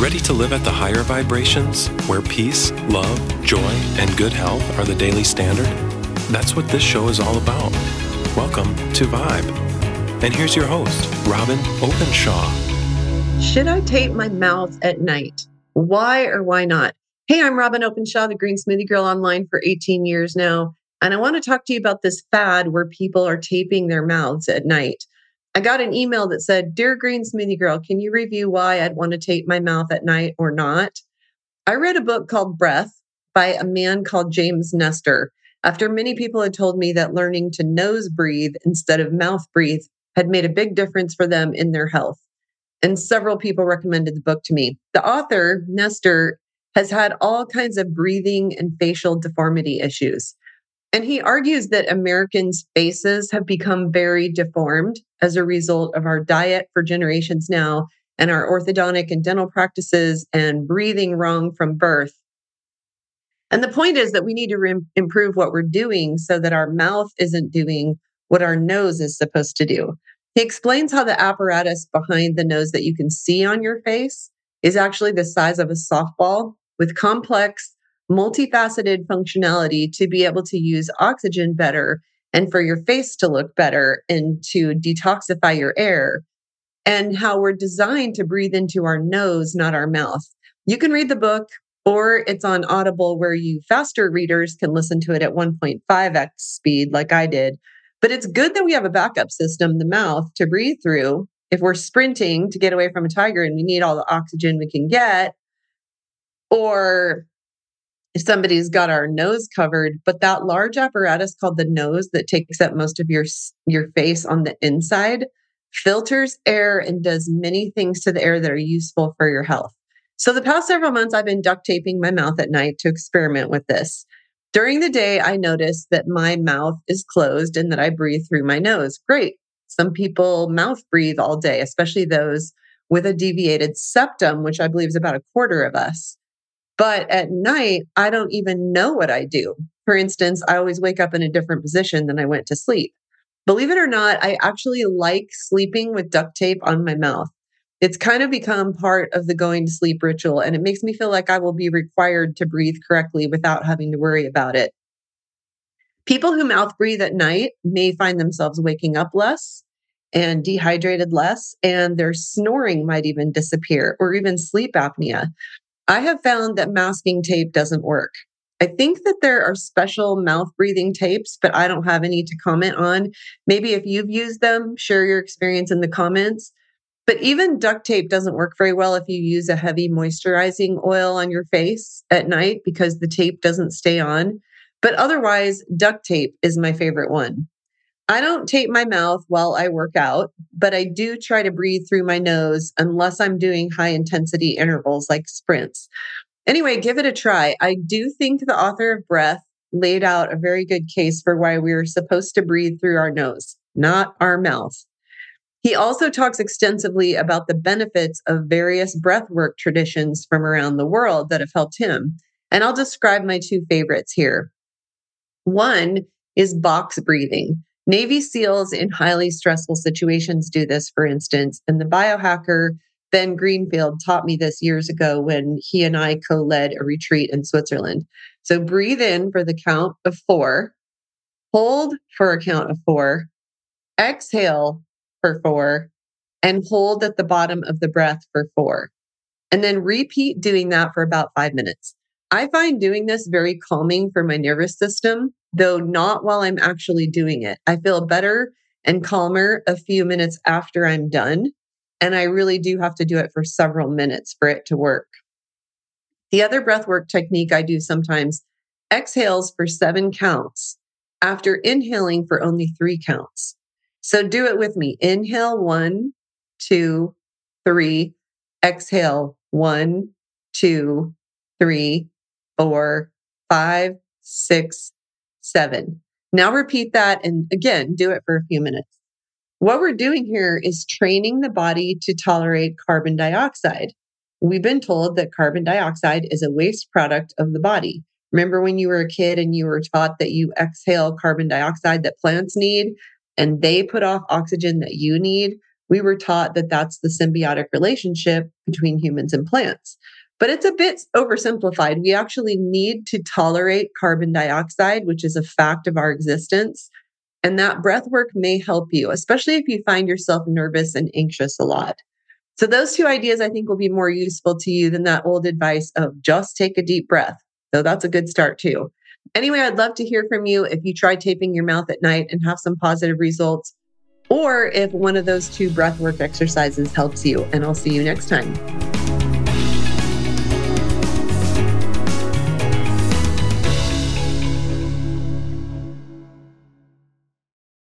Ready to live at the higher vibrations, where peace, love, joy, and good health are the daily standard? That's what this show is all about. Welcome to Vibe. And here's your host, Robyn Openshaw. Should I tape my mouth at night? Why or why not? Hey, I'm Robyn Openshaw, the Green Smoothie Girl online for 18 years now. And I want to talk to you about this fad where people are taping their mouths at night. I got an email that said, Dear Green Smoothie Girl, can you review why I'd want to tape my mouth at night or not? I read a book called Breath by a man called James Nestor after many people had told me that learning to nose breathe instead of mouth breathe had made a big difference for them in their health. And several people recommended the book to me. The author, Nestor, has had all kinds of breathing and facial deformity issues. And he argues that Americans' faces have become very deformed as a result of our diet for generations now and our orthodontic and dental practices and breathing wrong from birth. And the point is that we need to re- improve what we're doing so that our mouth isn't doing what our nose is supposed to do. He explains how the apparatus behind the nose that you can see on your face is actually the size of a softball with complex multifaceted functionality to be able to use oxygen better and for your face to look better and to detoxify your air, and how we're designed to breathe into our nose, not our mouth. You can read the book, or it's on Audible where you faster readers can listen to it at 1.5x speed, like I did. But it's good that we have a backup system, the mouth, to breathe through if we're sprinting to get away from a tiger and we need all the oxygen we can get, or somebody's got our nose covered but that large apparatus called the nose that takes up most of your your face on the inside filters air and does many things to the air that are useful for your health. So the past several months i've been duct taping my mouth at night to experiment with this. During the day i notice that my mouth is closed and that i breathe through my nose. Great. Some people mouth breathe all day especially those with a deviated septum which i believe is about a quarter of us but at night, I don't even know what I do. For instance, I always wake up in a different position than I went to sleep. Believe it or not, I actually like sleeping with duct tape on my mouth. It's kind of become part of the going to sleep ritual, and it makes me feel like I will be required to breathe correctly without having to worry about it. People who mouth breathe at night may find themselves waking up less and dehydrated less, and their snoring might even disappear or even sleep apnea. I have found that masking tape doesn't work. I think that there are special mouth breathing tapes, but I don't have any to comment on. Maybe if you've used them, share your experience in the comments. But even duct tape doesn't work very well if you use a heavy moisturizing oil on your face at night because the tape doesn't stay on. But otherwise, duct tape is my favorite one. I don't tape my mouth while I work out, but I do try to breathe through my nose unless I'm doing high intensity intervals like sprints. Anyway, give it a try. I do think the author of Breath laid out a very good case for why we are supposed to breathe through our nose, not our mouth. He also talks extensively about the benefits of various breathwork traditions from around the world that have helped him. And I'll describe my two favorites here. One is box breathing. Navy SEALs in highly stressful situations do this, for instance. And the biohacker Ben Greenfield taught me this years ago when he and I co led a retreat in Switzerland. So breathe in for the count of four, hold for a count of four, exhale for four, and hold at the bottom of the breath for four. And then repeat doing that for about five minutes. I find doing this very calming for my nervous system though not while I'm actually doing it. I feel better and calmer a few minutes after I'm done. And I really do have to do it for several minutes for it to work. The other breath work technique I do sometimes exhales for seven counts after inhaling for only three counts. So do it with me. Inhale one, two, three. Exhale one, two, three, four, five, six, seven. Now repeat that and again, do it for a few minutes. What we're doing here is training the body to tolerate carbon dioxide. We've been told that carbon dioxide is a waste product of the body. Remember when you were a kid and you were taught that you exhale carbon dioxide that plants need and they put off oxygen that you need? we were taught that that's the symbiotic relationship between humans and plants. But it's a bit oversimplified. We actually need to tolerate carbon dioxide, which is a fact of our existence. And that breath work may help you, especially if you find yourself nervous and anxious a lot. So, those two ideas I think will be more useful to you than that old advice of just take a deep breath. So, that's a good start too. Anyway, I'd love to hear from you if you try taping your mouth at night and have some positive results, or if one of those two breathwork exercises helps you. And I'll see you next time.